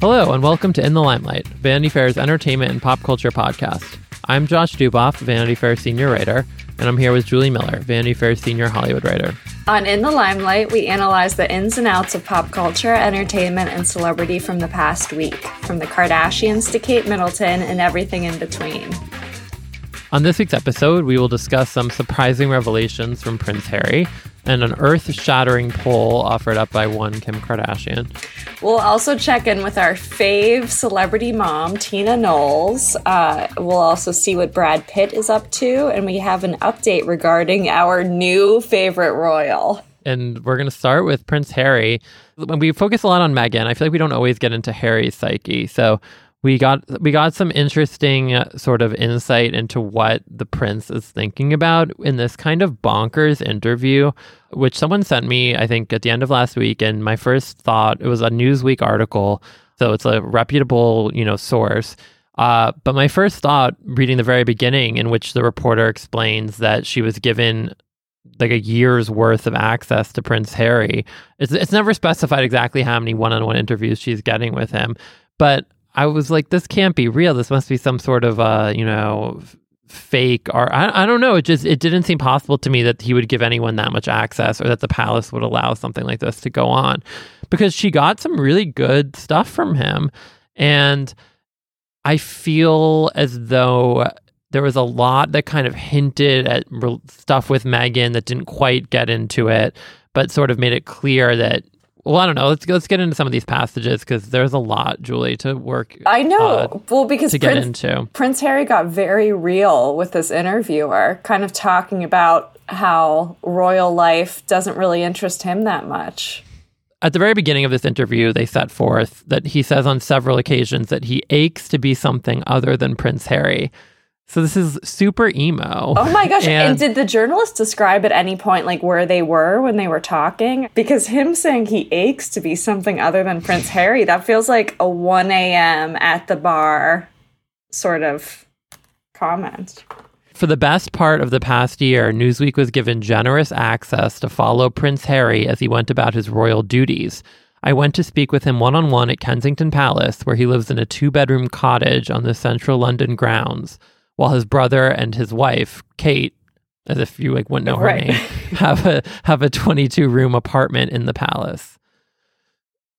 Hello, and welcome to In the Limelight, Vanity Fair's entertainment and pop culture podcast. I'm Josh Duboff, Vanity Fair senior writer, and I'm here with Julie Miller, Vanity Fair senior Hollywood writer. On In the Limelight, we analyze the ins and outs of pop culture, entertainment, and celebrity from the past week, from the Kardashians to Kate Middleton and everything in between. On this week's episode, we will discuss some surprising revelations from Prince Harry and an earth shattering poll offered up by one Kim Kardashian. We'll also check in with our fave celebrity mom, Tina Knowles. Uh, we'll also see what Brad Pitt is up to, and we have an update regarding our new favorite royal. And we're going to start with Prince Harry. When we focus a lot on Meghan, I feel like we don't always get into Harry's psyche. So we got we got some interesting uh, sort of insight into what the prince is thinking about in this kind of bonkers interview which someone sent me i think at the end of last week. And my first thought it was a newsweek article. So it's a reputable you know source. Uh, but my first thought reading the very beginning in which the reporter explains that she was given like a year's worth of access to Prince Harry. It's it's never specified exactly how many one-on-one interviews she's getting with him, but I was like, this can't be real. This must be some sort of, uh, you know, fake or I, I don't know. It just it didn't seem possible to me that he would give anyone that much access or that the palace would allow something like this to go on because she got some really good stuff from him, and I feel as though there was a lot that kind of hinted at stuff with Meghan that didn't quite get into it, but sort of made it clear that well, I don't know. Let's let's get into some of these passages because there's a lot, Julie, to work. I know. Uh, well, because to Prince, get into Prince Harry got very real with this interviewer, kind of talking about how royal life doesn't really interest him that much. At the very beginning of this interview, they set forth that he says on several occasions that he aches to be something other than Prince Harry. So this is super emo. Oh my gosh. And, and, did the journalist describe at any point like where they were when they were talking? Because him saying he aches to be something other than Prince Harry, that feels like a 1 a.m. at the bar sort of comment. For the best part of the past year, Newsweek was given generous access to follow Prince Harry as he went about his royal duties. I went to speak with him one on one at Kensington Palace, where he lives in a two bedroom cottage on the central London grounds while his brother and his wife, Kate, as if you like wouldn't know her right. name, have a have a 22 room apartment in the palace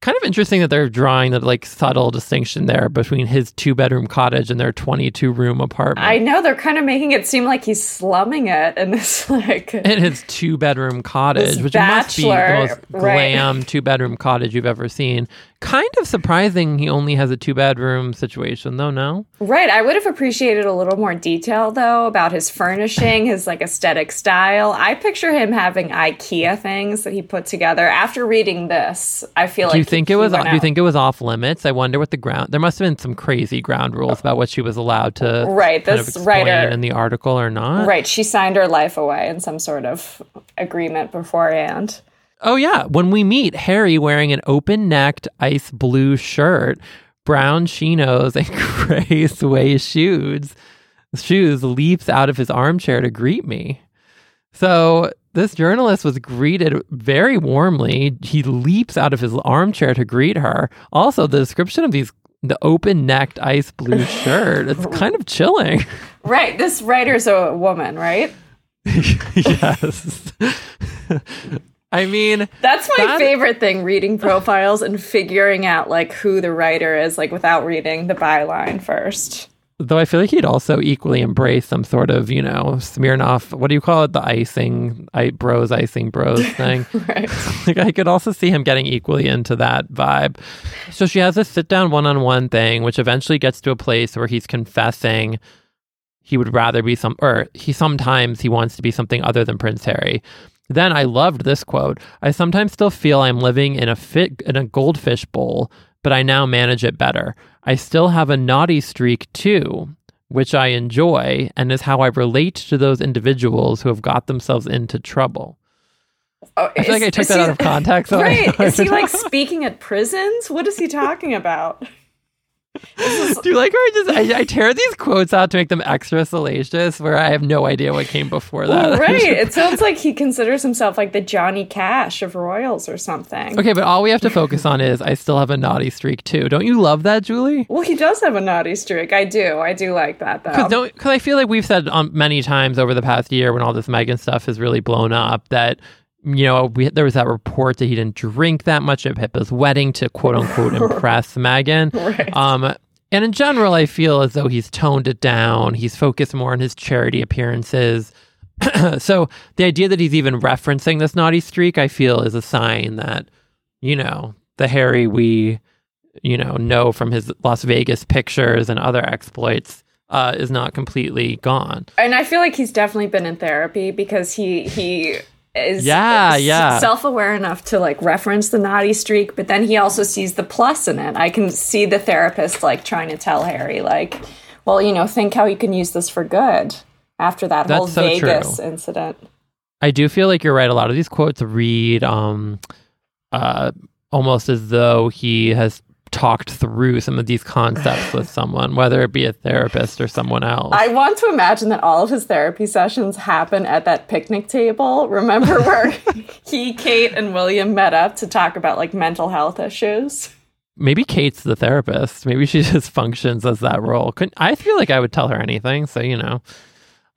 kind of interesting that they're drawing that like subtle distinction there between his two bedroom cottage and their 22 room apartment. I know they're kind of making it seem like he's slumming it in this like in his two bedroom cottage, which bachelor, must be the most glam right. two bedroom cottage you've ever seen. Kind of surprising he only has a two bedroom situation though, no? Right. I would have appreciated a little more detail though about his furnishing, his like aesthetic style. I picture him having IKEA things that he put together. After reading this, I feel like you think it was? Do you think it was off limits? I wonder what the ground. There must have been some crazy ground rules about what she was allowed to right. This writer in the article or not. Right. She signed her life away in some sort of agreement beforehand. Oh yeah. When we meet Harry wearing an open-necked ice blue shirt, brown chinos, and gray suede shoes, shoes leaps out of his armchair to greet me. So this journalist was greeted very warmly. He leaps out of his armchair to greet her. Also, the description of these the open necked ice blue shirt, it's kind of chilling. Right. This writer's a woman, right? yes. I mean, That's my That- favorite thing reading profiles and figuring out like who the writer is like without reading the byline first. though I feel like he'd also equally embrace some sort of, you know, Smirnoff, what do you call it? The icing, I, bros, icing bros thing. Right. like I could also see him getting equally into that vibe. So she has this sit down one on one thing, which eventually gets to a place where he's confessing he would rather be some, or he sometimes he wants to be something other than Prince Harry. Then I loved this quote. I sometimes still feel I'm living in a fit in a goldfish bowl, but I now manage it better. I still have a naughty streak too, which I enjoy and is how I relate to those individuals who have got themselves into trouble. Oh, I feel like I took that out of context. Right. Is he like speaking at prisons? What is he talking about? Do you like where I just I, I tear these quotes out to make them extra salacious, where I have no idea what came before that? right. It sounds like he considers himself like the Johnny Cash of royals or something. okay, but all we have to focus on is I still have a naughty streak too. Don't you love that, Julie? Well, he does have a naughty streak. I do. I do like that though. Because I feel like we've said um, many times over the past year when all this Meghan stuff has really blown up that you know we, there was that report that he didn't drink that much at Pippa's wedding to quote unquote impress Meghan. Right. Um, and in general, I feel as though he's toned it down. He's focused more on his charity appearances. so the idea that he's even referencing this naughty streak, I feel, is a sign that you know the Harry we you know know from his Las Vegas pictures and other exploits uh, is not completely gone. and I feel like he's definitely been in therapy because he he is Yeah, yeah. self-aware enough to like reference the naughty streak but then he also sees the plus in it i can see the therapist like trying to tell harry like well you know think how you can use this for good after that That's whole so vegas true. incident I do feel like you're right. A lot of these quotes read um, uh, almost as though he has talked through some of these concepts with someone, whether it be a therapist or someone else. I want to imagine that all of his therapy sessions happen at that picnic table. Remember where he, Kate, and William met up to talk about like mental health issues? Maybe Kate's the therapist. Maybe she just functions as that role. Couldn't, I feel like I would tell her anything. So, you know.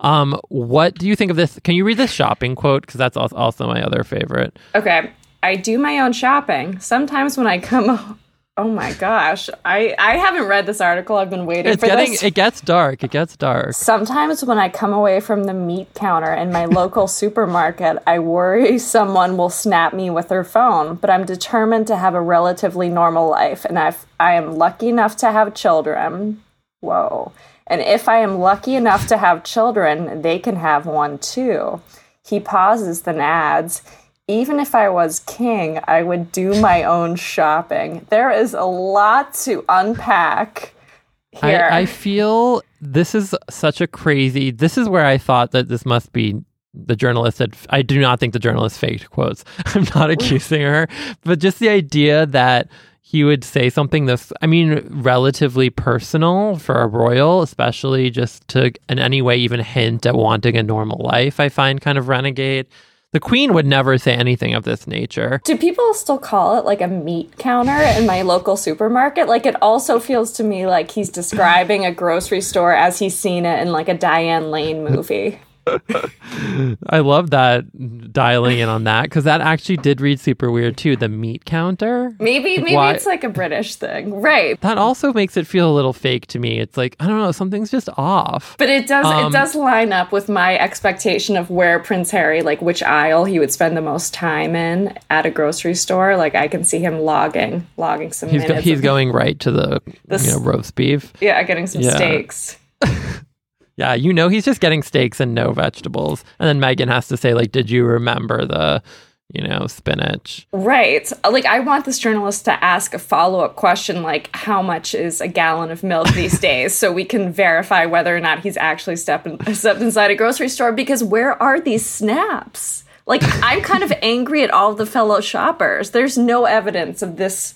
Um, what do you think of this? Can you read this shopping quote? Because that's also my other favorite. Okay, I do my own shopping. Sometimes when I come Oh my gosh. I I haven't read this article. I've been waiting It's for getting this. it gets dark. It gets dark. Sometimes when I come away from the meat counter in my local supermarket, I worry someone will snap me with their phone, but I'm determined to have a relatively normal life and I've, I am lucky enough to have children. Whoa. And if I am lucky enough to have children, they can have one too. He pauses, then adds, even if I was king, I would do my own shopping. There is a lot to unpack here. I, I feel this is such a crazy. This is where I thought that this must be the journalist had. I do not think the journalist faked quotes. I'm not accusing her, but just the idea that he would say something this, I mean, relatively personal for a royal, especially just to in any way even hint at wanting a normal life, I find kind of renegade. The queen would never say anything of this nature. Do people still call it like a meat counter in my local supermarket? Like it also feels to me like he's describing a grocery store as he's seen it in like a Diane Lane movie. I love that dialing in on that because that actually did read super weird too. The meat counter. Maybe maybe Why- it's like a British thing. Right. That also makes it feel a little fake to me. It's like I don't know, something's just off. But it does Um, it does line up with my expectation of where Prince Harry, like which aisle he would spend the most time in at a grocery store. Like I can see him logging logging some He's go- minutes. he's going right to the This- you know roast beef. yeah, getting some Yeah. steaks. Yeah, you know he's just getting steaks and no vegetables. And then Meghan has to say like, "Did you remember the you know spinach?" Right. Like, I want this journalist to ask a follow up question like, how much is a gallon of milk these days? So we can verify whether or not he's actually stepped, in, stepped inside a grocery store because where are these snaps? Like, I'm kind of angry at all the fellow shoppers. There's no evidence of this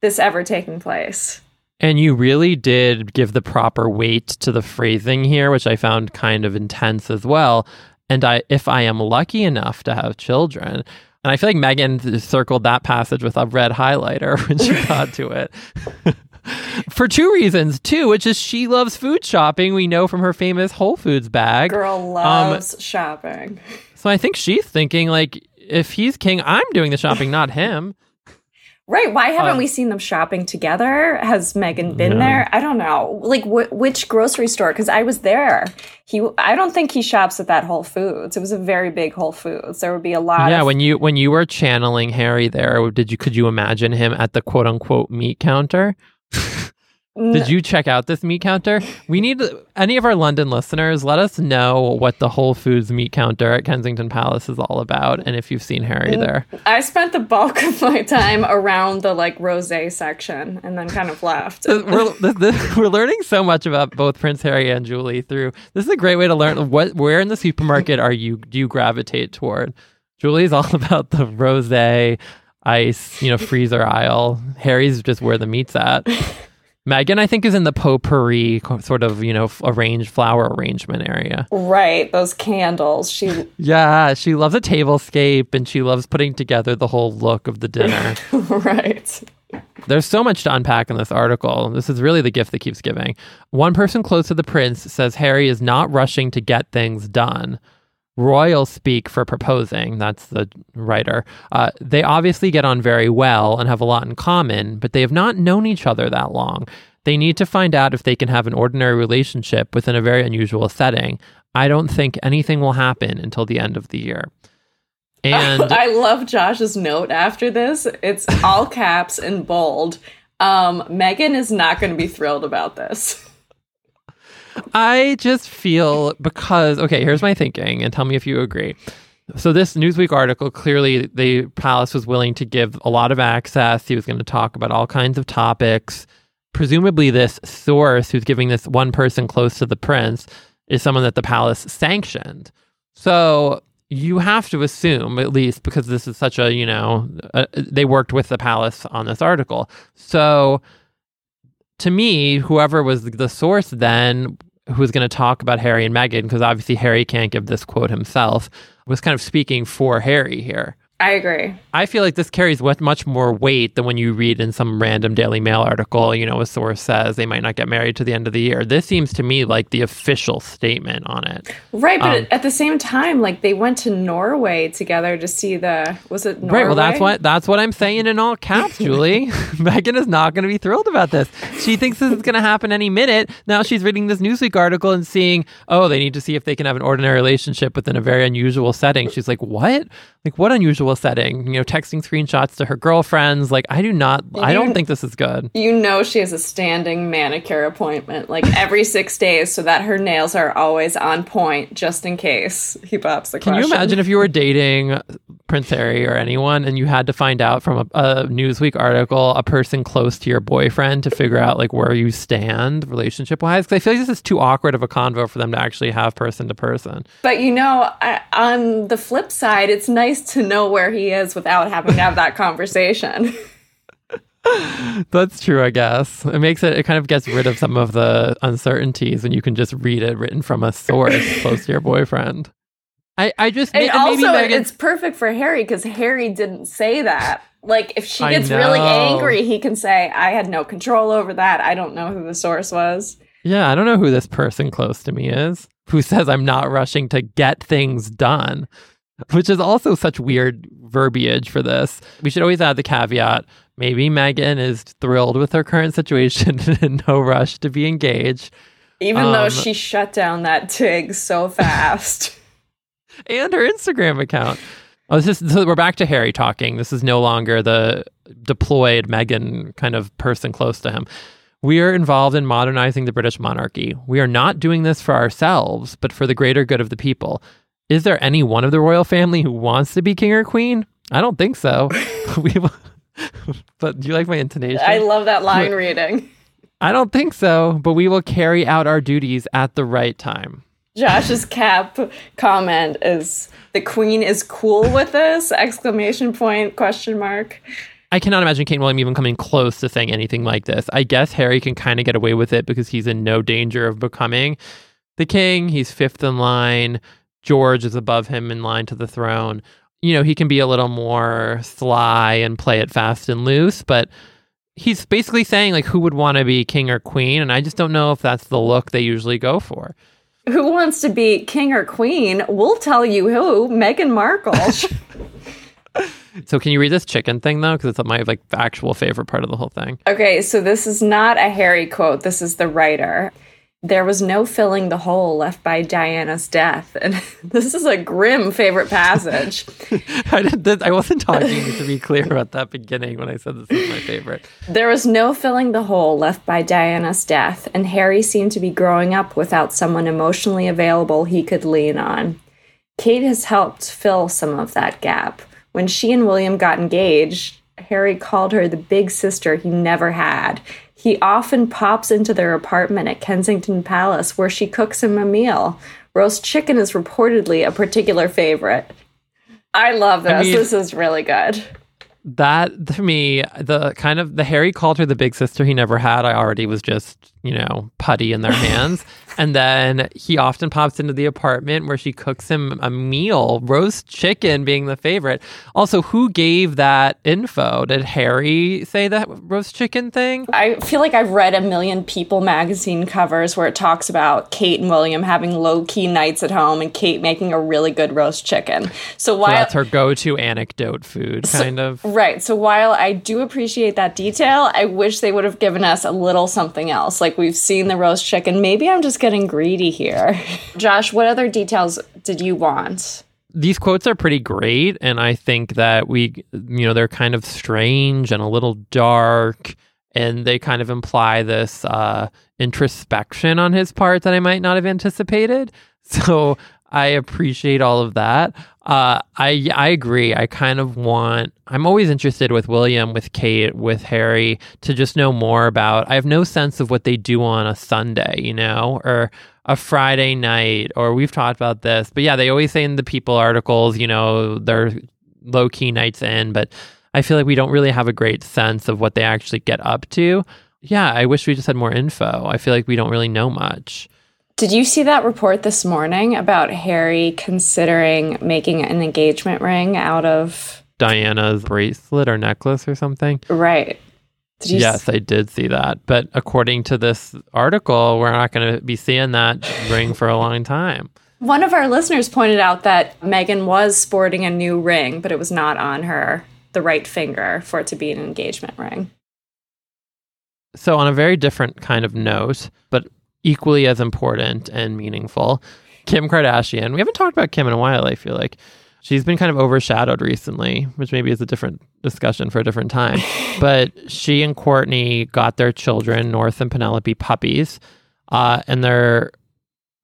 this ever taking place. And you really did give the proper weight to the phrasing here, which I found kind of intense as well. And I, if I am lucky enough to have children, and I feel like Meghan circled that passage with a red highlighter when she got to it. For two reasons, too, which is she loves food shopping. We know from her famous Whole Foods bag. Girl um, loves shopping. So I think she's thinking like if he's king, I'm doing the shopping, not him. Right. Why haven't Uh, we seen them shopping together? Has Meghan been there? I don't know. Like wh- which grocery store? Because I was there. He. I don't think he shops at that Whole Foods. It was a very big Whole Foods. There would be a lot. yeah, of, when you when you were channeling Harry there, did you could you imagine him at the quote unquote meat counter? Did you check out this meat counter? We need any of our London listeners. Let us know what the Whole Foods meat counter at Kensington Palace is all about, and if you've seen Harry mm. there. I spent the bulk of my time around the like rosé section, and then kind of left. we're, this, this, we're learning so much about both Prince Harry and Julie through. This is a great way to learn what where in the supermarket are you do you gravitate toward. Julie's all about the rosé, ice, you know, freezer aisle. Harry's just where the meat's at. Meghan, I think, is in the potpourri sort of, you know, f- arranged flower arrangement area. right. Those candles. She. Yeah, she loves a tablescape and she loves putting together the whole look of the dinner. right. There's so much to unpack in this article. This is really the gift that keeps giving. One person close to the prince says Harry is not rushing to get things done. Royal speak for proposing. That's the writer. Uh, they obviously get on very well and have a lot in common, but they have not known each other that long. They need to find out if they can have an ordinary relationship within a very unusual setting. I don't think anything will happen until the end of the year. And I love Josh's note after this. It's all caps and bold. Um, Meghan is not going to be thrilled about this. I just feel because okay, here's my thinking, and tell me if you agree. So this Newsweek article clearly the palace was willing to give a lot of access. He was going to talk about all kinds of topics. Presumably, this source who's giving this one person close to the prince is someone that the palace sanctioned. So you have to assume, at least because this is such a you know, uh, they worked with the palace on this article. So to me, whoever was the source then, who was going to talk about Harry and Meghan, because obviously Harry can't give this quote himself, was kind of speaking for Harry here. I agree. I feel like this carries what much more weight than when you read in some random Daily Mail article, you know, a source says they might not get married to the end of the year. This seems to me like the official statement on it. Right, but Um, at the same time, like they went to Norway together to see the was it Norway? Right. Well, that's what that's what I'm saying in all caps, Julie. Meghan is not going to be thrilled about this. She thinks this is going to happen any minute. Now she's reading this Newsweek article and seeing, oh, they need to see if they can have an ordinary relationship within a very unusual setting. She's like, what? Like what unusual setting? You know, texting screenshots to her girlfriends. Like I do not. I don't think this is good. You know she has a standing manicure appointment like every six days so that her nails are always on point just in case he pops the Can question. you imagine if you were dating Prince Harry or anyone and you had to find out from a, a Newsweek article a person close to your boyfriend to figure out like where you stand relationship wise? Because I feel like this is too awkward of a convo for them to actually have person to person. But you know, I, on the flip side, it's nice to know where he is without having to have that conversation. That's true, I guess. It makes it, it kind of gets rid of some of the uncertainties when you can just read it written from a source close to your boyfriend. I, I just, And and also, Meghan, it's perfect for Harry because Harry didn't say that. Like, if she gets really angry, he can say, I had no control over that. I don't know who the source was. Yeah, I don't know who this person close to me is who says I'm not rushing to get things done, which is also such weird verbiage for this. We should always add the caveat maybe Meghan is thrilled with her current situation and in no rush to be engaged. Even though Um, she shut down that TIG so fast. And her Instagram account. Oh, this is so we're back to Harry talking. This is no longer the deployed Meghan kind of person close to him. We are involved in modernizing the British monarchy. We are not doing this for ourselves, but for the greater good of the people. Is there any one of the royal family who wants to be king or queen? I don't think so. we, but do you like my intonation? I love that line reading. I don't think so, but we will carry out our duties at the right time. Josh's cap comment is the queen is cool with this exclamation point question mark I cannot imagine Kate William even coming close to saying anything like this. I guess Harry can kind of get away with it because he's in no danger of becoming the king. He's fifth in line. George is above him in line to the throne. You know, he can be a little more sly and play it fast and loose, but he's basically saying like who would want to be king or queen and I just don't know if that's the look they usually go for. Who wants to be king or queen? We'll tell you who. Meghan Markle. So can you read this chicken thing though? Because it's my like actual favorite part of the whole thing. okay, so this is not a Harry quote. This is the writer. There was no filling the hole left by Diana's death. And this is a grim favorite passage. I did this, I wasn't talking to be clear about that beginning when I said this is my favorite. There was no filling the hole left by Diana's death, and Harry seemed to be growing up without someone emotionally available he could lean on. Kate has helped fill some of that gap. When she and William got engaged, Harry called her the big sister he never had. He often pops into their apartment at Kensington Palace where she cooks him a meal. Roast chicken is reportedly a particular favorite. I love this. mean- this is really good. That to me, the kind of the Harry called her the big sister he never had. I already was just you know putty in their hands, and then he often pops into the apartment where she cooks him a meal, roast chicken being the favorite. Also, who gave that info? Did Harry say that roast chicken thing? I feel like I've read a million People magazine covers where it talks about Kate and William having low key nights at home and Kate making a really good roast chicken. So So that's her go-to anecdote food, kind of. Right. So while I do appreciate that detail, I wish they would have given us a little something else. Like we've seen the roast chicken. Maybe I'm just getting greedy here. Josh, what other details did you want? these quotes are pretty great and i think that we you know they're kind of strange and a little dark and they kind of imply this uh introspection on his part that i might not have anticipated so i appreciate all of that uh i i agree i kind of want i'm always interested with william with kate with harry to just know more about i have no sense of what they do on a sunday you know or a Friday night, or we've talked about this, but yeah, they always say in the People articles, you know, they're low key nights in, but I feel like we don't really have a great sense of what they actually get up to. Yeah, I wish we just had more info. I feel like we don't really know much. Did you see that report this morning about Harry considering making an engagement ring out of Diana's bracelet or necklace or something. right? Did you yes, I did see that. But according to this article, we're not going to be seeing that ring for a long time. One of our listeners pointed out that Meghan was sporting a new ring, but it was not on her the right finger for it to be an engagement ring. So, on a very different kind of note, but equally as important and meaningful, Kim Kardashian. We haven't talked about Kim in a while, I feel like. She's been kind of overshadowed recently, which maybe is a different discussion for a different time. but she and Kourtney got their children, North and Penelope, puppies. Uh, and they're,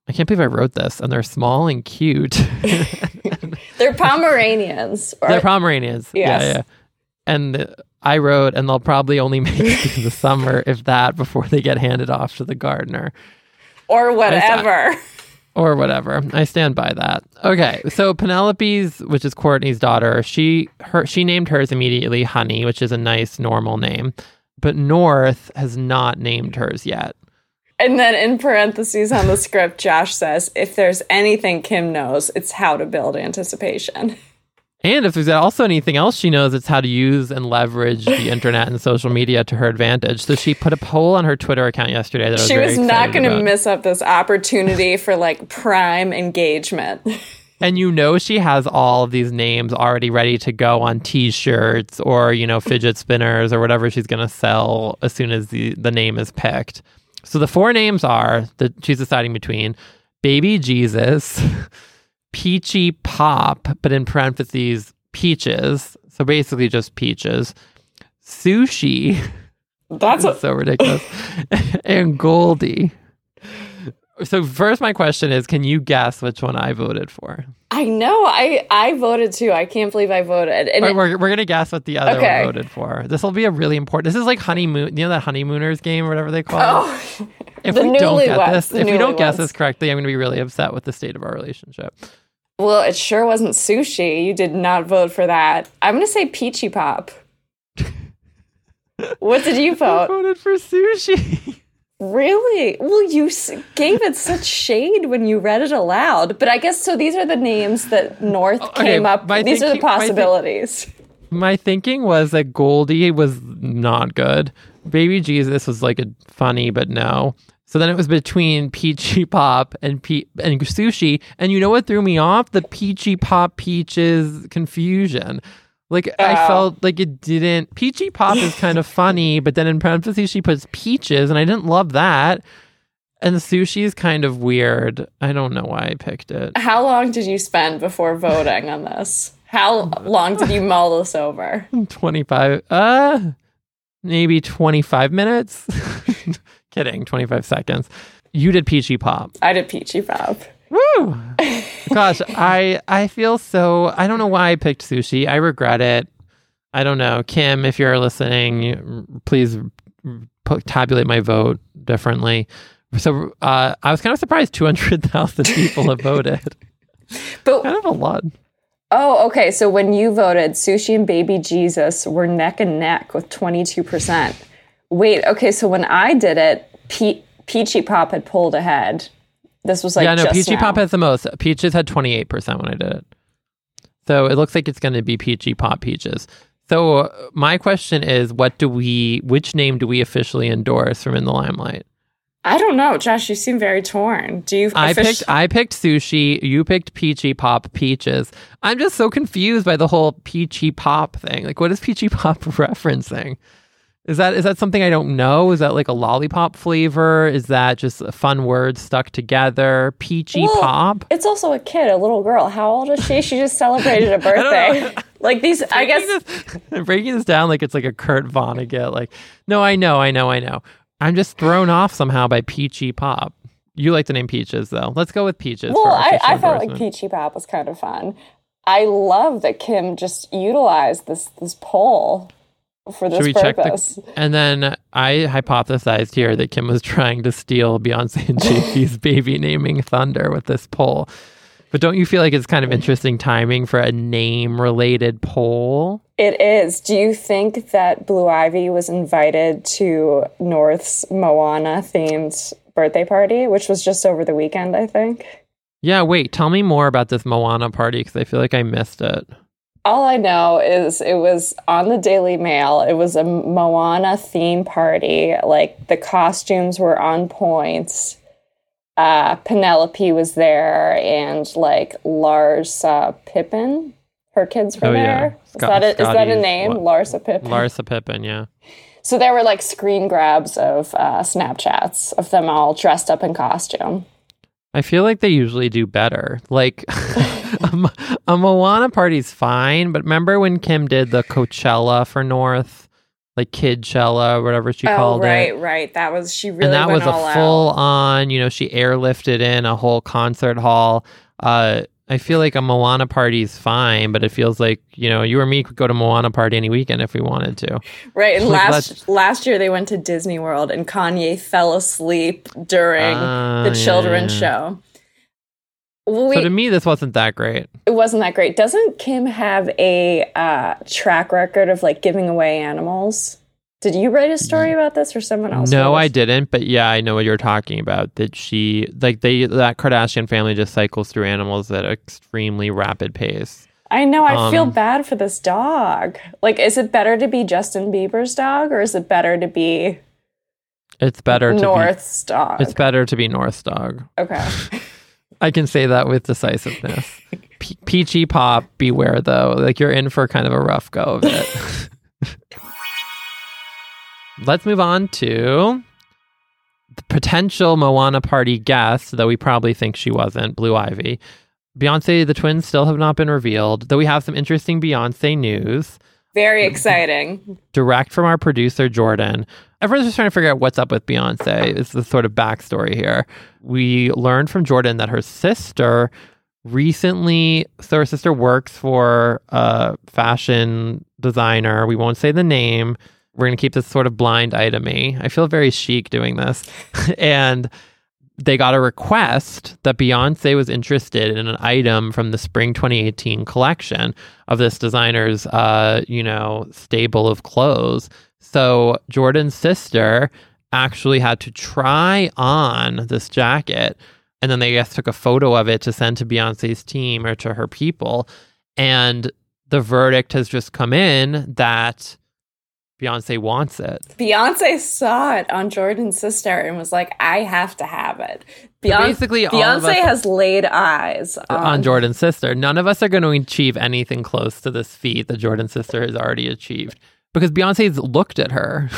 I can't believe I wrote this, and they're small and cute. They're Pomeranians. or- they're Pomeranians. Yes. Yeah, yeah. And uh, I wrote, and they'll probably only make it through the summer, if that, before they get handed off to the gardener. or whatever. or whatever. I stand by that. Okay, so Penelope's, which is Kourtney's daughter, she her she named hers immediately Honey, which is a nice normal name. But North has not named hers yet. And then in parentheses on the script, Josh says, if there's anything Kim knows, it's how to build anticipation. And if there's also anything else she knows, it's how to use and leverage the internet and social media to her advantage. So she put a poll on her Twitter account yesterday that was She very was not going to miss up this opportunity for like prime engagement. And you know she has all of these names already ready to go on t-shirts or, you know, fidget spinners or whatever she's going to sell as soon as the, the name is picked. So the four names are that she's deciding between Baby Jesus, Peachy Pop, but in parentheses, Peaches. So basically just peaches. Sushi. That's a, so ridiculous. and Goldie. So first my question is can you guess which one I voted for? I know. I I voted too. I can't believe I voted. And right, it- we're, we're gonna guess what the other Okay. one voted for. This will be a really important. This is like honeymoon. You know that honeymooners game or whatever they call it. oh, If the we don't get newlyweds, this, if we don't guess this correctly, I'm gonna be really upset with the state of our relationship. Well, it sure wasn't sushi. You did not vote for that. I'm going to say peachy pop. what did you I vote? voted for sushi. Really? Well, you s- gave it such shade when you read it aloud. But I guess so. These are the names that North oh, Okay, came up. These are the thinking- my possibilities. My thinking was that Goldie was not good. Baby Jesus was like a funny, but no. So then it was between Peachy Pop and Pe- and sushi. And you know what threw me off? The Peachy Pop Peaches confusion. Like I felt like it didn't. Peachy Pop is kind of funny, but then in parentheses she puts peaches, and I didn't love that. And sushi is kind of weird. I don't know why I picked it. How long did you spend before voting on this? How long did you mull this over? 25 uh maybe 25 minutes kidding. 25 seconds. You did peachy pop. I did peachy pop. woo! Gosh i i feel so i don't know why i picked sushi. I regret it. I don't know. Kim if you're listening please put, tabulate my vote differently. So uh, i was kind of surprised 200000 people have voted. But kind of a lot. Oh, okay. So when you voted, Sushi and Baby Jesus were neck and neck with 22%. Wait, okay. So when I did it, Pe- Peachy Pop had pulled ahead. This was like yeah, no, Peachy now. Pop has the most. Peaches had 28% when I did it. So it looks like it's going to be Peachy Pop Peaches. So uh, my question is what do we which name do we officially endorse from In the Limelight? I don't know, Josh. You seem very torn. Do you? I picked I picked sushi, you picked Peachy Pop Peaches. I'm just so confused by the whole Peachy Pop thing. Like what is Peachy Pop referencing? Is that is that something I don't know? Is that like a lollipop flavor? Is that just a fun word stuck together? Peachy Well, Pop? It's also a kid, a little girl. How old is she? She just celebrated a birthday. like these, I guess. breaking this, breaking this down like it's like a Kurt Vonnegut. Like, no, I know, I know, I know. I'm just thrown off somehow by Peachy Pop. You like the name Peaches, though. Let's go with Peaches. Well, I, I felt like. Peachy Pop was kind of fun. I love that Kim just utilized this this poll for this Should we check purpose. the? And then I hypothesized here that Kim was trying to steal Beyonce and JP's baby naming thunder with this poll. But don't you feel like it's kind of interesting timing for a name related poll? It is. Do you think that Blue Ivy was invited to North's Moana themed birthday party, which was just over the weekend, I think? Yeah, wait, tell me more about this Moana party because I feel like I missed it. All I know is it was on the Daily Mail. It was a Moana theme party. Like the costumes were on point. Uh, Penelope was there, and like Larsa Pippen, her kids were Oh, yeah. there. Is Scott- that a, is that a name? Larsa Pippen. Larsa Pippen, yeah. So there were like screen grabs of uh, Snapchats of them all dressed up in costume. I feel like they usually do better. Like a, Mo- a Moana party's fine, but remember when Kim did the Coachella for North, like Kidchella, whatever she called it? oh, right, it. right. That was she really and that was a full out. on, you know, she airlifted in a whole concert hall. Uh, I feel like a Moana party is fine, but it feels like, you know, you or me could go to Moana party any weekend if we wanted to. Right, and Like, last last year they went to Disney World, and Kanye fell asleep during Ah, the yeah, children's yeah. show. Well, So to me, this wasn't that great. it wasn't that great. Doesn't Kim have a uh, track record of like giving away animals? Did you write a story about this, or someone else? No, I didn't, but yeah, I know what you're talking about. That she like they that Kardashian family just cycles through animals at an extremely rapid pace. I know. I feel Um, bad for this dog. Like, is it better to be Justin Bieber's dog, or is it better to be It's better to North's dog? it's better to be North's dog. okay. I can say that with decisiveness. Pe- Peachy Pop, beware though. Like you're in for kind of a rough go of it. Let's move on to the potential Moana party guest, though we probably think she wasn't, Blue Ivy. Beyonce, the twins still have not been revealed, though we have some interesting Beyonce news Very exciting. direct from our producer Jordan. Everyone's just trying to figure out what's up with Beyonce. Is the sort of backstory here. We learned from Jordan that her sister recently, so her sister works for a fashion designer. We won't say the name. We're going to keep this sort of blind itemy. I feel very chic doing this. and they got a request that Beyonce was interested in an item from the spring 2018 collection of this designer's, uh, you know, stable of clothes. So Jordan's sister actually had to try on this jacket, and then they I guess took a photo of it to send to Beyonce's team or to her people, and the verdict has just come in that Beyonce wants it. Beyonce saw it on Jordan's sister and was like, I have to have it. Beyonce, basically, Beyonce has laid eyes on, on Jordan's sister. None of us are going to achieve anything close to this feat that Jordan's sister has already achieved because Beyonce's looked at her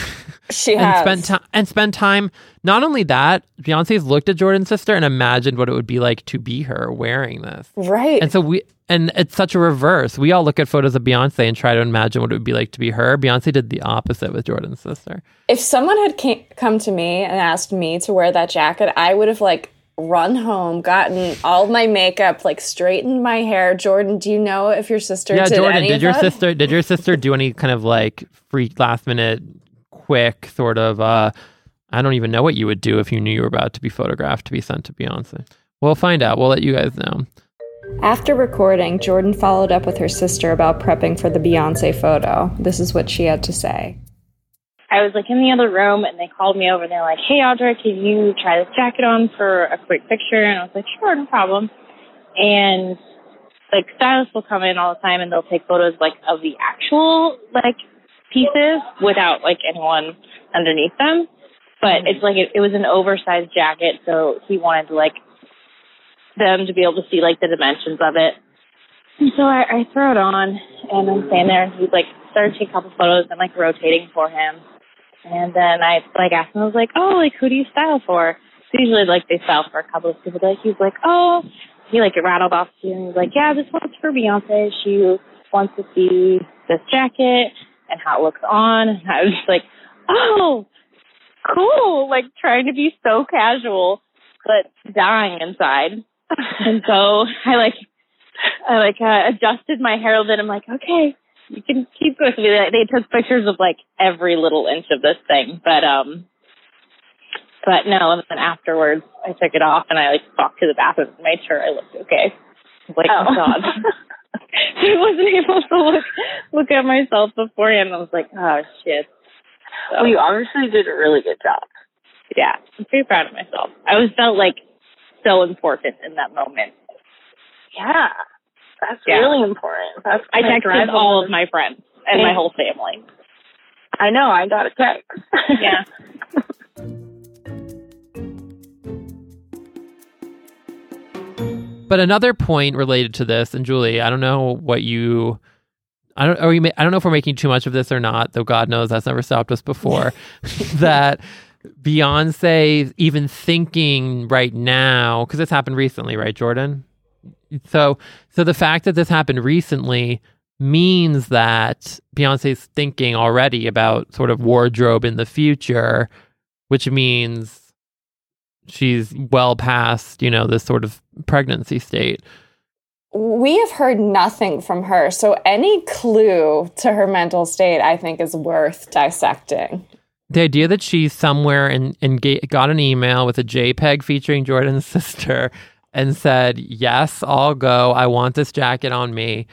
She and has. spent time and spent time. Not only that, Beyonce's looked at Jordan's sister and imagined what it would be like to be her wearing this. right. And so we and it's such a reverse. We all look at photos of Beyonce and try to imagine what it would be like to be her. Beyonce did the opposite with Jordan's sister. if someone had came, come to me and asked me to wear that jacket, I would have like run home, gotten all my makeup, like straightened my hair. Jordan, do you know if your sister yeah, did Jordan, did your that? sister did your sister do any kind of like freak last minute quick sort of uh I don't even know what you would do if you knew you were about to be photographed to be sent to Beyonce. We'll find out. We'll let you guys know. After recording, Jordan followed up with her sister about prepping for the Beyonce photo. This is what she had to say. I was like in the other room and they called me over and they're like, Hey Audra, can you try this jacket on for a quick picture? And I was like, Sure, no problem. And like stylists will come in all the time and they'll take photos like of the actual like pieces without like anyone underneath them. But it's like it, it was an oversized jacket, so he wanted to like them to be able to see like the dimensions of it. And so I, I throw it on and I'm standing there and he's like started taking a couple photos and like rotating for him. And then I like asked him, I was like, Oh, like who do you style for? So usually like they style for a couple of people. Like he's like, Oh he like rattled off to you and he's like, Yeah, this one's for Beyonce. She wants to see this jacket and how it looks on and I was just like, Oh, cool, like trying to be so casual but dying inside. and so I like I like uh, adjusted my hair a little bit. I'm like, okay, you can keep going. So they, they took pictures of like every little inch of this thing, but um, but no. And then afterwards, I took it off and I like walked to the bathroom and made sure I looked okay. Like, oh, god. I wasn't able to look look at myself beforehand. I was like, oh shit. So, Well, you obviously did a really good job. yeah, I'm pretty proud of myself. I was felt like so important in that moment. Yeah. That's Yeah. really important. That's I gonna texted all of my friends and my whole family. I know. I got a text. Yeah. But another point related to this, and Julie, I don't know what you, I don't, or you I don't know if we're making too much of this or not. Though God knows that's never stopped us before. that Beyonce even thinking right now, because this happened recently, right, Jordan? So, so the fact that this happened recently means that Beyonce's thinking already about sort of wardrobe in the future, which means she's well past, you know, this sort of pregnancy state. We have heard nothing from her, so any clue to her mental state, I think, is worth dissecting. The idea that she's somewhere and, and got an email with a JPEG featuring Jordan's sister and said, Yes, I'll go. I want this jacket on me.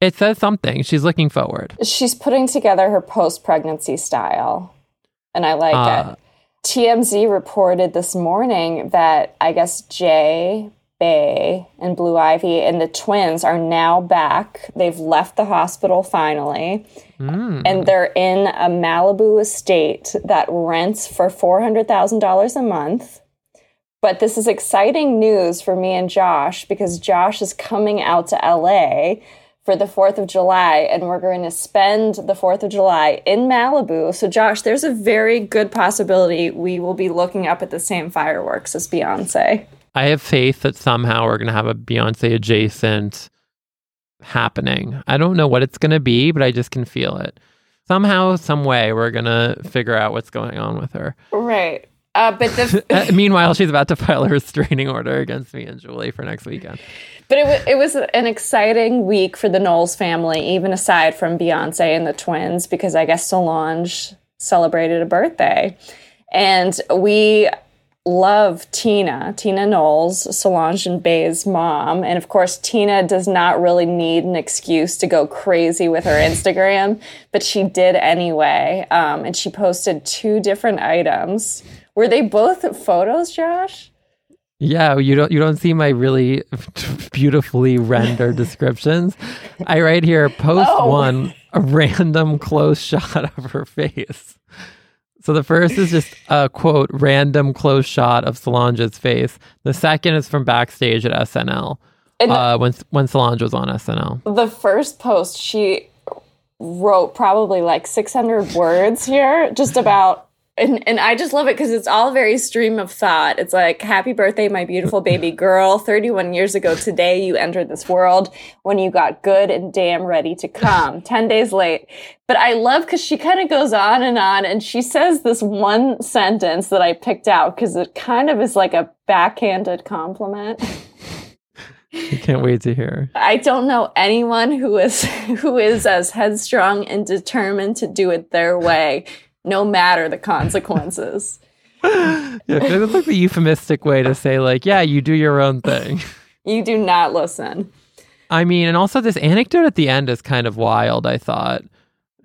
It says something. She's looking forward. She's putting together her post pregnancy style, and I like Uh, it. TMZ reported this morning that I guess Jay, Bey, and Blue Ivy and the twins are now back. They've left the hospital finally, mm. and they're in a Malibu estate that rents for $400,000 a month. But this is exciting news for me and Josh because Josh is coming out to LA for the 4th of July, and we're going to spend the 4th of July in Malibu. So, Josh, there's a very good possibility we will be looking up at the same fireworks as Beyonce. I have faith that somehow we're going to have a Beyonce adjacent happening. I don't know what it's going to be, but I just can feel it. Somehow, some way, we're going to figure out what's going on with her. Right. Uh, but the Uh, Meanwhile, she's about to file a restraining order against me and Julie for next weekend. But it, w- it was an exciting week for the Knowles family, even aside from Beyonce and the twins, because I guess Solange celebrated a birthday. And we love Tina, Tina Knowles, Solange and Bey's mom. And of course, Tina does not really need an excuse to go crazy with her Instagram, but she did anyway. Um, and she posted two different items. Were they both photos, Josh? Yeah, you don't you don't see my really beautifully rendered descriptions. I write here post Oh. one a random close shot of her face. So the first is just a quote random close shot of Solange's face. The second is from backstage at SNL And uh, when when Solange was on SNL. the first post, she wrote probably like 600 words here just about. And, and I just love it because it's all very stream of thought. It's like, happy birthday, my beautiful baby girl. 31 years ago today, you entered this world when you got good and damn ready to come. 10 days late. But I love because she kind of goes on and on and she says this one sentence that I picked out because it kind of is like a backhanded compliment. I can't wait to hear. I don't know anyone who is who is as headstrong and determined to do it their way, no matter the consequences. Yeah, 'cause it's like the euphemistic way to say like, yeah, you do your own thing. You do not listen. I mean, and also this anecdote at the end is kind of wild. I thought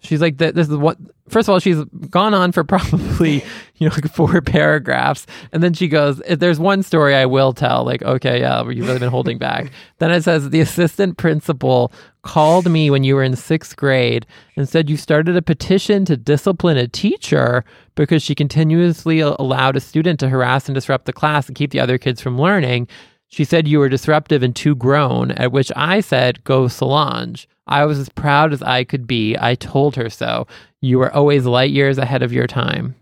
she's like, "This is what." First of all, she's gone on for probably you know like four paragraphs, and then she goes, "If "There's one story I will tell." Like, okay, yeah, you've really been holding back. then it says the assistant principal called me when you were in sixth grade and said you started a petition to discipline a teacher because she continuously allowed a student to harass and disrupt the class and keep the other kids from learning. She said you were disruptive and too grown, at which I said, Go Solange. I was as proud as I could be. I told her so. You were always light years ahead of your time.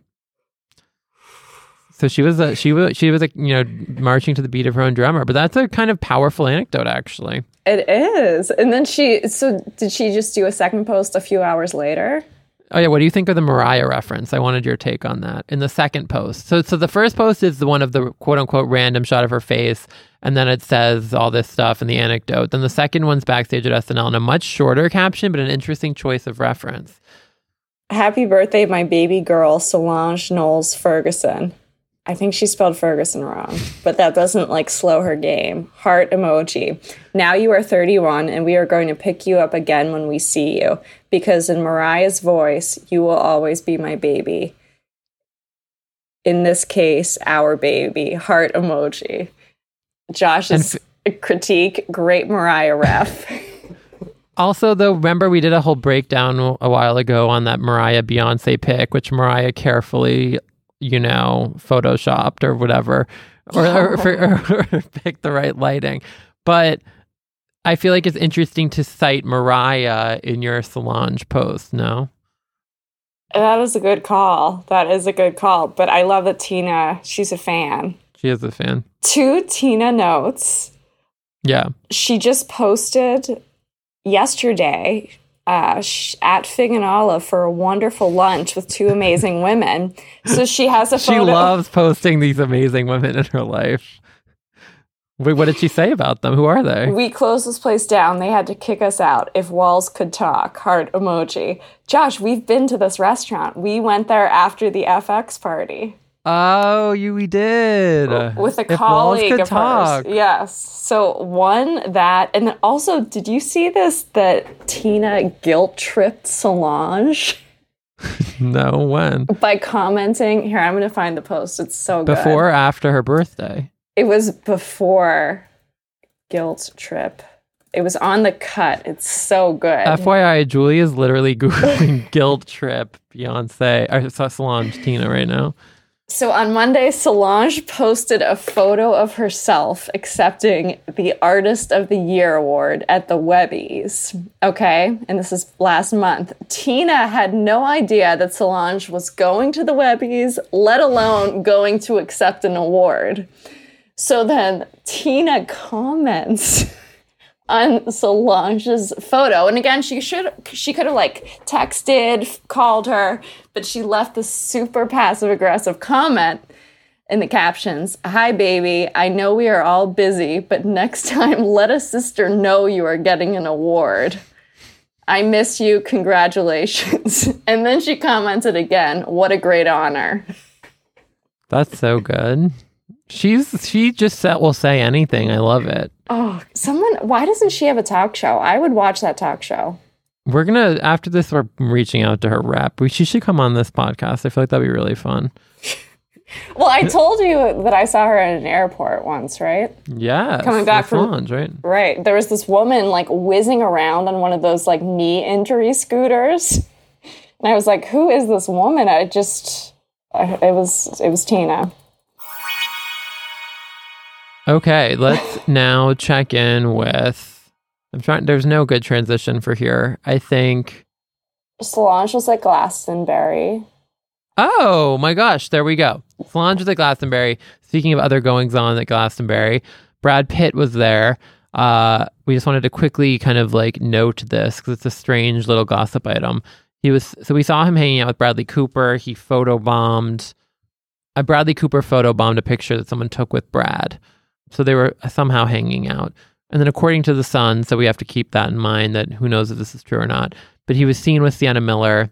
So she was a, she was she was a, you know marching to the beat of her own drummer, but that's a kind of powerful anecdote actually. It is. And then she so did she just do a second post a few hours later? Oh yeah, what do you think of the Mariah reference? I wanted your take on that. In the second post. So so the first post is the one of the quote unquote random shot of her face and then it says all this stuff and the anecdote. Then the second one's backstage at SNL in a much shorter caption but an interesting choice of reference. Happy birthday, my baby girl, Solange Knowles Ferguson. I think she spelled Ferguson wrong, but that doesn't like slow her game. Heart emoji. Now you are 31 and we are going to pick you up again when we see you because in Mariah's voice, you will always be my baby. In this case, our baby. Heart emoji. Josh's critique, great Mariah ref. Also, though, remember we did a whole breakdown a while ago on that Mariah Beyonce pick, which Mariah carefully, you know, photoshopped or whatever, or, or, or, or picked the right lighting. But I feel like it's interesting to cite Mariah in your Solange post. No, That is a good call. That is a good call. But I love that Tina, she's a fan. she is a fan. Two Tina notes. Yeah, She just posted yesterday uh, at Fig and Olive for a wonderful lunch with two amazing women. So she has a she photo. loves posting these amazing women in her life. Wait, what did she say about them? Who are they? we closed this place down. They had to kick us out. If walls could talk, heart emoji. Josh, we've been to this restaurant. We went there after the FX party. Oh, you we did with uh, a If colleague of talk. hers. Yes. So one that, and then also, did you see this? That Tina guilt tripped Solange No, when? by commenting. Here, I'm going to find the post. It's so good. Before or after her birthday? it was before guilt trip. It was on the cut. It's so good. FYI, Julie is literally Googling guilt trip Beyonce or so- Solange Tina right now. So on Monday, Solange posted a photo of herself accepting the Artist of the Year award at the Webbies. Okay, and this is last month. Tina had no idea that Solange was going to the Webbies, let alone going to accept an award. So then Tina comments on Solange's photo. And again, she should she could have like texted, called her, but she left this super passive aggressive comment in the captions. Hi baby, I know we are all busy, but next time let a sister know you are getting an award. I miss you. Congratulations. And then she commented again, what a great honor. That's so good. She's she just said will say anything. I love it. Oh, someone why doesn't she have a talk show? I would watch that talk show. We're gonna after this. We're reaching out to her rep. We, she should come on this podcast. I feel like that'd be really fun. Well, I told you that I saw her at an airport once, right? Yeah. Coming back from- Solange, right? Right. There was this woman like whizzing around on one of those like knee injury scooters. And I was like, who is this woman? I just, it was, it was Tina. Okay, let's now check in with. I'm trying. There's no good transition for here. I think. Solange was at Glastonbury. Oh my gosh, there we go. Solange was at Glastonbury. Speaking of other goings on at Glastonbury, Brad Pitt was there. Uh, we just wanted to quickly kind of like note this because it's a strange little gossip item. He was so we saw him hanging out with Bradley Cooper. He photobombed. Uh, Bradley Cooper photobombed a picture that someone took with Brad. So they were uh, somehow hanging out. And then, according to The Sun, so we have to keep that in mind that who knows if this is true or not. But he was seen with Sienna Miller.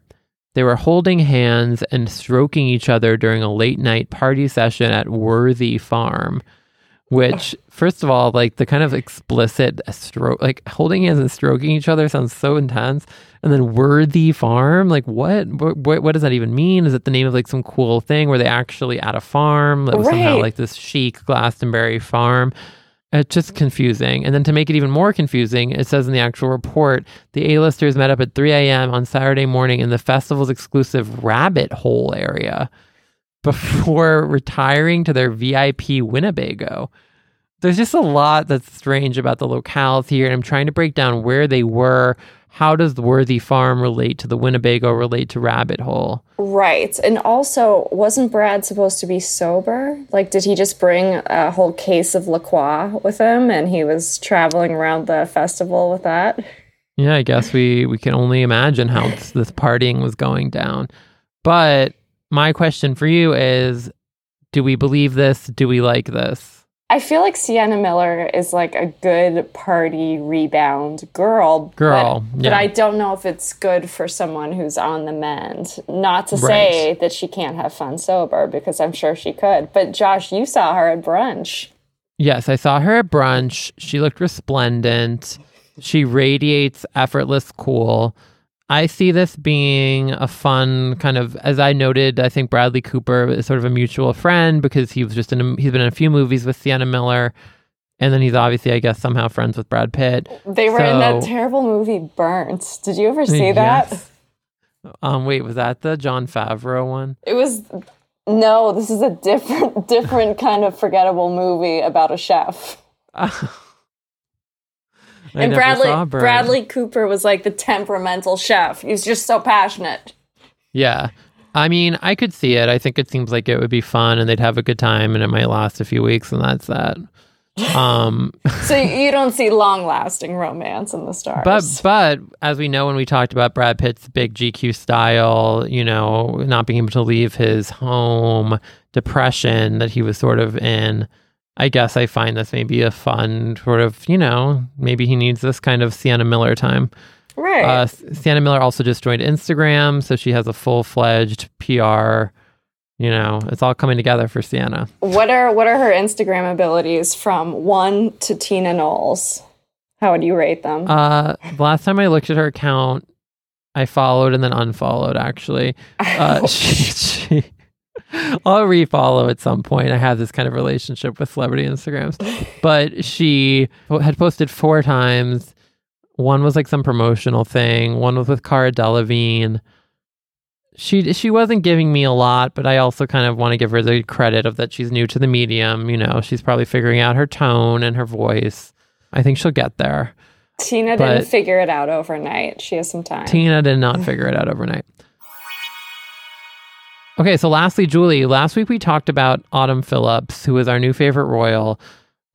They were holding hands and stroking each other during a late night party session at Worthy Farm. Which, first of all, like the kind of explicit stroke, like holding hands and stroking each other sounds so intense. And then Worthy Farm, like what? What, what does that even mean? Is it the name of like some cool thing where they actually at a farm that was somehow like this chic Glastonbury farm? It's just confusing. And then to make it even more confusing, it says in the actual report the A-listers met up at 3 a.m. on Saturday morning in the festival's exclusive rabbit hole area before retiring to their VIP Winnebago. There's just a lot that's strange about the locales here, and I'm trying to break down where they were. How does the Worthy Farm relate to the Winnebago, relate to Rabbit Hole? Right. And also, wasn't Brad supposed to be sober? Like, did he just bring a whole case of La Croix with him and he was traveling around the festival with that? Yeah, I guess we we can only imagine how this, this partying was going down. But my question for you is do we believe this? Do we like this? I feel like Sienna Miller is like a good party rebound girl. Girl, But, yeah. but I don't know if it's good for someone who's on the mend. Not to say Right. that she can't have fun sober, because I'm sure she could. But Josh, you saw her at brunch. Yes, I saw her at brunch. She looked resplendent. She radiates effortless cool. I see this being a fun kind of, as I noted, I think Bradley Cooper is sort of a mutual friend because he was just in, a, he's been in a few movies with Sienna Miller. And then he's obviously, I guess, somehow friends with Brad Pitt. They were in that terrible movie Burnt. Did you ever see that? Yes. Um, wait, was that the Jon Favreau one? It was no, this is a different different kind of forgettable movie about a chef. I and Bradley Bradley Cooper was like the temperamental chef. He was just so passionate. Yeah. I mean, I could see it. I think it seems like it would be fun and they'd have a good time and it might last a few weeks and that's that. Um So you don't see long lasting romance in the stars. but but as we know when we talked about Brad Pitt's big GQ style, you know, not being able to leave his home, depression that he was sort of in, I guess I find this maybe a fun sort of, you know, maybe he needs this kind of Sienna Miller time. right. Uh, Sienna Miller also just joined Instagram, so she has a full fledged PR. You know, it's all coming together for Sienna. what are what are her Instagram abilities from one to Tina Knowles? How would you rate them? Uh, the last time I looked at her account, I followed and then unfollowed. Actually, uh, she, she, I'll refollow at some point. I have this kind of relationship with celebrity Instagrams, but she had posted four times. One was like some promotional thing. One was with Cara Delevingne. She she wasn't giving me a lot, but I also kind of want to give her the credit of that she's new to the medium. You know, she's probably figuring out her tone and her voice. I think she'll get there. Tina but- didn't figure it out overnight. She has some time. Tina did not figure it out overnight. Okay, so lastly, Julie, last week we talked about Autumn Phillips, who is our new favorite royal.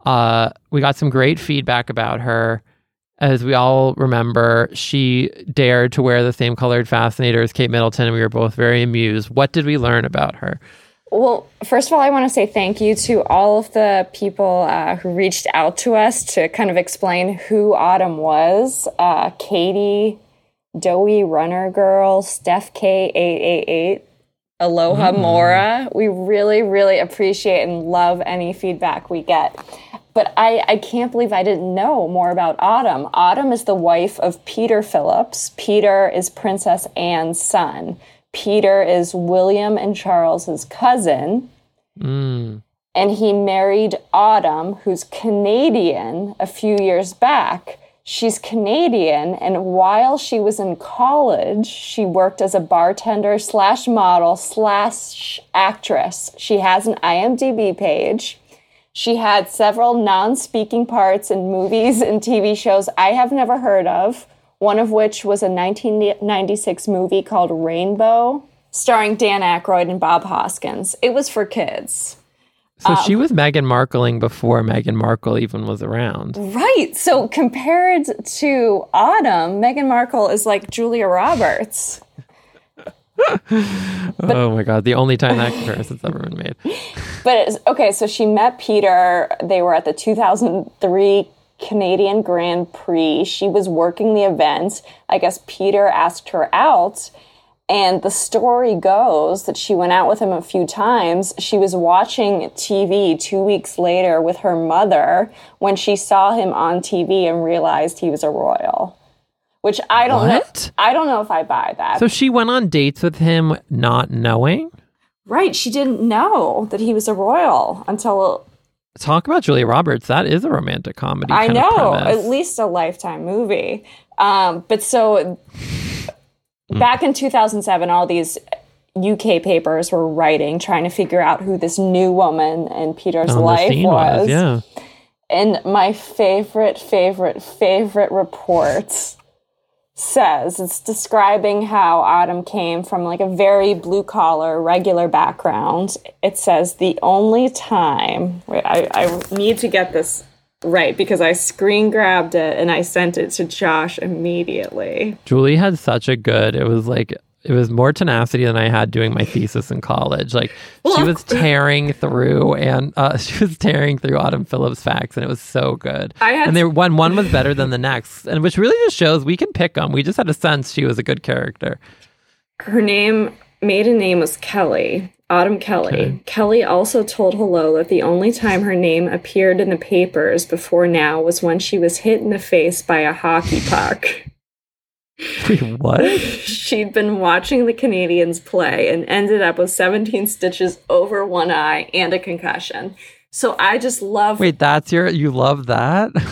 Uh, we got some great feedback about her. As we all remember, she dared to wear the same colored fascinator as Kate Middleton, and we were both very amused. What did we learn about her? Well, first of all, I want to say thank you to all of the people uh, who reached out to us to kind of explain who Autumn was. Uh, Katie, Doughy Runner Girl, Steph K888, Aloha Mora. We really, really appreciate and love any feedback we get. But I, I can't believe I didn't know more about Autumn. Autumn is the wife of Peter Phillips. Peter is Princess Anne's son. Peter is William and Charles's cousin. Mm. and he married Autumn, who's Canadian, a few years back. She's Canadian, and while she was in college, she worked as a bartender slash model slash actress. She has an IMDb page. She had several non speaking parts in movies and TV shows I have never heard of, one of which was a 1996 movie called Rainbow, starring Dan Aykroyd and Bob Hoskins. It was for kids. So Um, she was Meghan Markling before Meghan Markle even was around. Right. So compared to Autumn, Meghan Markle is like Julia Roberts. oh my god, the only time that comparison's ever been made. But okay, so she met Peter. They were at the 2003 Canadian Grand Prix. She was working the event. I guess Peter asked her out. And the story goes that she went out with him a few times. She was watching TV two weeks later with her mother when she saw him on TV and realized he was a royal. Which I don't What? know. I don't know if I buy that. So she went on dates with him not knowing? right, she didn't know that he was a royal until Talk about Julia Roberts. That is a romantic comedy. I know, at least a lifetime movie. Um, but so Mm-hmm. back in 2007, all these UK papers were writing, trying to figure out who this new woman in Peter's on life scene was. Yeah. And my favorite, favorite, favorite report says it's describing how Autumn came from like a very blue collar, regular background. It says the only time, wait, I, I need to get this right because I screen grabbed it and I sent it to Josh immediately. Julie had such a good, it was like, it was more tenacity than I had doing my thesis in college. Like she was tearing through and uh, she was tearing through Autumn Phillips facts and it was so good. I had and they one one was better than the next, and which really just shows we can pick them. We just had a sense she was a good character. Her name, maiden name was Kelly. Autumn Kelly. Okay. Kelly also told Hello that the only time her name appeared in the papers before now was when she was hit in the face by a hockey puck. Wait, what? She'd been watching the Canadiens play and ended up with 17 stitches over one eye and a concussion. So I just love. Wait, that's your you love that?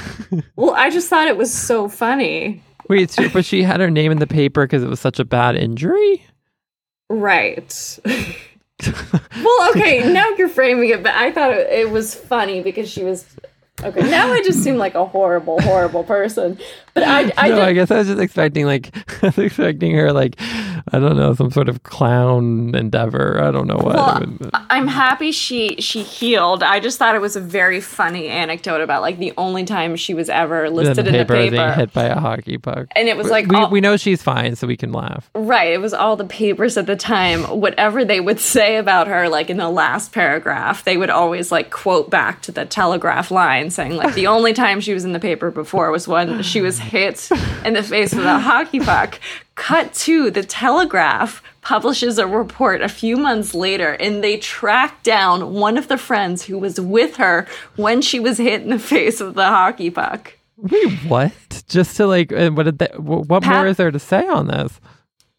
Well, I just thought it was so funny. Wait, so, but she had her name in the paper because it was such a bad injury. Right. well, okay, now you're framing it, but I thought it, it was funny because she was. Okay, now I just seem like a horrible, horrible person. But I, I no, just, I guess I was just expecting like I was expecting her like I don't know some sort of clown endeavor. I don't know what. Well, would- I'm happy she she healed. I just thought it was a very funny anecdote about like the only time she was ever listed in the as being paper. hit by a hockey puck. And it was like we, all- we know she's fine, so we can laugh. Right. It was all the papers at the time. Whatever they would say about her, like in the last paragraph, they would always like quote back to the telegraph line saying, like, the only time she was in the paper before was when she was hit in the face with a hockey puck. Cut to the telegraph publishes a report a few months later and they track down one of the friends who was with her when she was hit in the face with the hockey puck. Wait, what? Just to like, uh, what did they, what Pat- more is there to say on this?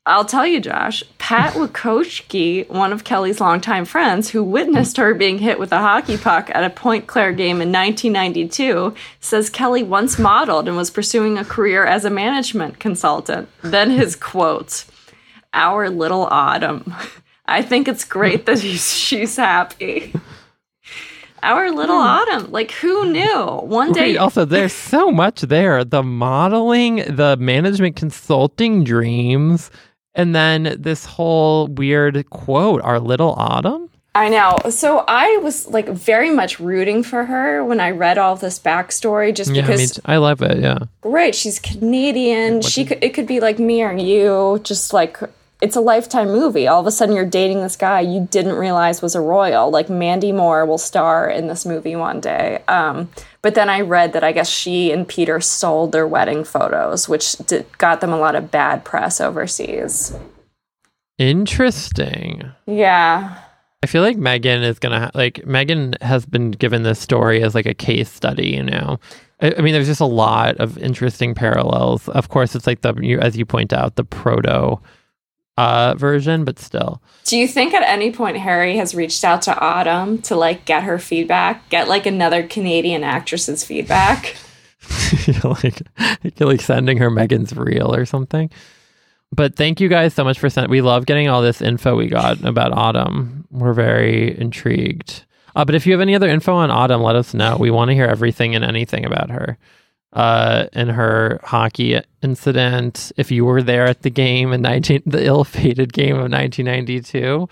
I'll tell you, Josh. Pat Wachowski, one of Kelly's longtime friends, who witnessed her being hit with a hockey puck at a Pointe-Claire game in 1992, says Kelly once modeled and was pursuing a career as a management consultant. Then his quote, "Our little Autumn. I think it's great that he's, she's happy." Our little hmm. Autumn. Like, who knew? One day. Wait, also, there's so much there. The modeling, the management consulting dreams, and then this whole weird quote, our little autumn. I know. So I was like very much rooting for her when I read all this backstory, just Yeah, I mean, because. I love it. Yeah. right, she's Canadian. She could. It could be like me or you. Just like it's a lifetime movie. All of a sudden, you're dating this guy you didn't realize was a royal. Like Mandy Moore will star in this movie one day. Um, but then I read that I guess she and Peter sold their wedding photos, which did, got them a lot of bad press overseas. Interesting. Yeah. I feel like Meghan is gonna ha- like Meghan has been given this story as like a case study. You know, I, I mean, there's just a lot of interesting parallels. Of course, it's like the you, as you point out the proto uh, version, but still. Do you think at any point Harry has reached out to Autumn to like get her feedback, get like another Canadian actress's feedback? like, like sending her Meghan's reel or something. But thank you guys so much for sending. We love getting all this info we got about Autumn. We're very intrigued. Uh, but if you have any other info on Autumn, let us know. We want to hear everything and anything about her. Uh, and her hockey incident. If you were there at the game in 19, the ill-fated game of 1992,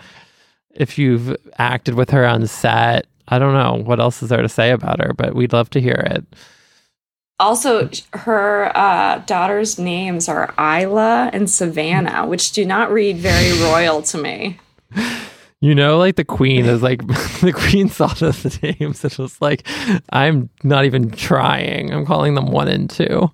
if you've acted with her on set, I don't know what else is there to say about her, but we'd love to hear it. Also, her uh, daughter's names are Isla and Savannah, which do not read very royal to me. You know, like the queen is like the queen saw those names and was like, I'm not even trying. I'm calling them one and two.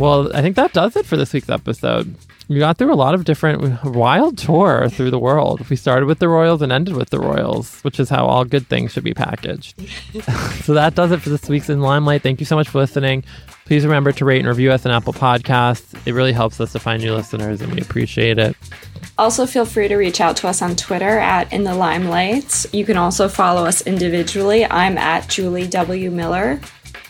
Well, I think that does it for this week's episode. We got through a lot of different wild tour through the world. We started with the Royals and ended with the Royals, which is how all good things should be packaged. so that does it for this week's In Limelight. Thank you so much for listening. Please remember to rate and review us on Apple Podcasts. It really helps us to find new listeners, and we appreciate it. Also, feel free to reach out to us on Twitter at In the Limelight. You can also follow us individually. I'm at Julie W. Miller.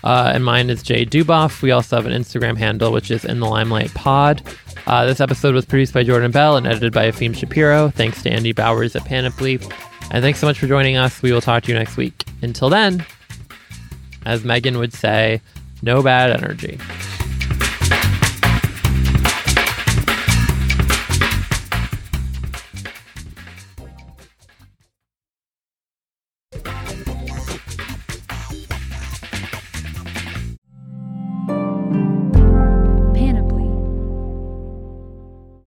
Uh, and mine is Jay Duboff. We also have an Instagram handle, which is In the Limelight Pod. Uh, this episode was produced by Jordan Bell and edited by Efim Shapiro. Thanks to Andy Bowers at Panoply. And thanks so much for joining us. We will talk to you next week. Until then, as Meghan would say, no bad energy.